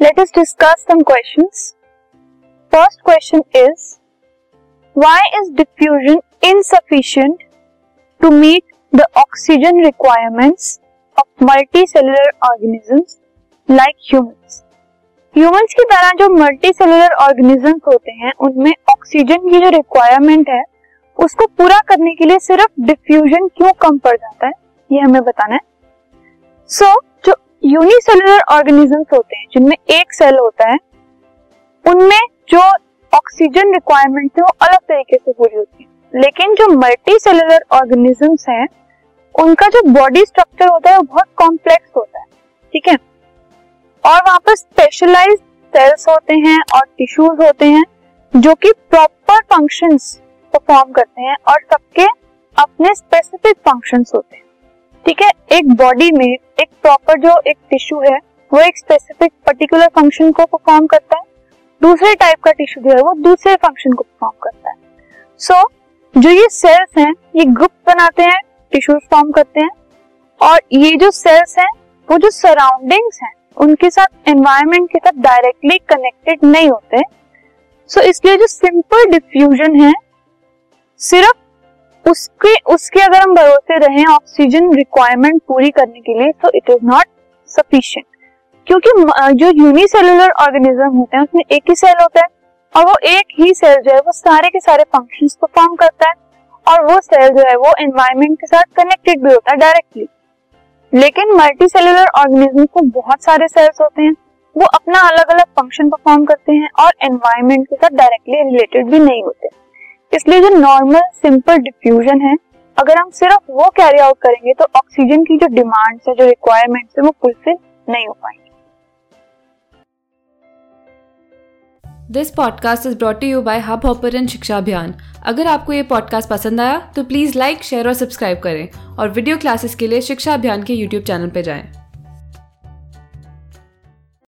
Let us discuss some questions first question is why is diffusion insufficient to meet the oxygen requirements of multicellular organisms like humans humans की तरह जो multicellular organisms होते हैं उनमें oxygen की जो requirement है उसको पूरा करने के लिए सिर्फ़ डिफ्यूजन क्यों कम पड़ जाता है ये हमें बताना है। सो so, जो यूनिसेलुलर ऑर्गेनिजम्स होते हैं, जिनमें एक सेल होता है, उनमें जो ऑक्सीजन रिक्वायरमेंट है, वो अलग तरीके से पूरी होती है। लेकिन जो मल्टी सेलुलर ऑर्गेनिजम्स हैं, उनका जो बॉडी स्ट्रक्चर होता है, वो बहुत कॉम्प्लेक्स होता है, ठीक है? और वहाँ पर स्पेशलाइज सेल्स होते हैं और टिश्यूज होते हैं, जो कि प्रॉपर फ़ंक्शंस परफॉर्म करते हैं और सबके अपने स्पेसिफिक फ़ंक्शंस होते हैं। ठीक है एक बॉडी में एक प्रॉपर जो एक टिश्यू है वो एक स्पेसिफिक पर्टिकुलर फ़ंक्शन को परफॉर्म करता है। दूसरे टाइप का टिश्यू जो है वो दूसरे फ़ंक्शन को परफॉर्म करता है। सो so, जो ये सेल्स हैं ये ग्रुप बनाते हैं टिश्यूज फॉर्म करते हैं। और ये जो सेल्स हैं वो जो सराउंडिंग्स हैं उनके साथ एनवायरमेंट के साथ डायरेक्टली कनेक्टेड नहीं होते। सो so, इसलिए जो सिंपल डिफ्यूजन है सिर्फ़ उसके उसके अगर हम भरोसे रहे ऑक्सीजन रिक्वायरमेंट पूरी करने के लिए तो इट इज़ नॉट सफिशियंट क्योंकि जो यूनिसेलुलर ऑर्गेनिज्म होते हैं, उसमें एक ही सेल होता है, और वो एक ही सेल जो है, वो सारे के सारे फ़ंक्शंस परफॉर्म करता है, और वो सेल जो है, वो एनवायरमेंट के साथ कनेक्टेड भी होता है डायरेक्टली लेकिन मल्टी सेलुलर ऑर्गेनिज्म को बहुत सारे सेल्स होते हैं, वो अपना अलग अलग फ़ंक्शन परफॉर्म करते हैं, और एनवायरमेंट के साथ डायरेक्टली रिलेटेड भी नहीं होते. इसलिए जो नॉर्मल सिंपल डिफ्यूजन है, अगर हम सिर्फ़ वो कैरी आउट करेंगे तो ऑक्सीजन की जो डिमांड है, जो रिक्वायरमेंट है, वो फुलफिल नहीं हो पाएँगे। This podcast is brought you by hub hopper शिक्षा अभियान अगर आपको ये पॉडकास्ट पसंद आया तो प्लीज़ लाइक शेयर और सब्सक्राइब करें। और वीडियो क्लासेस के लिए शिक्षा अभियान के यूट्यूब चैनल पर जाएँ।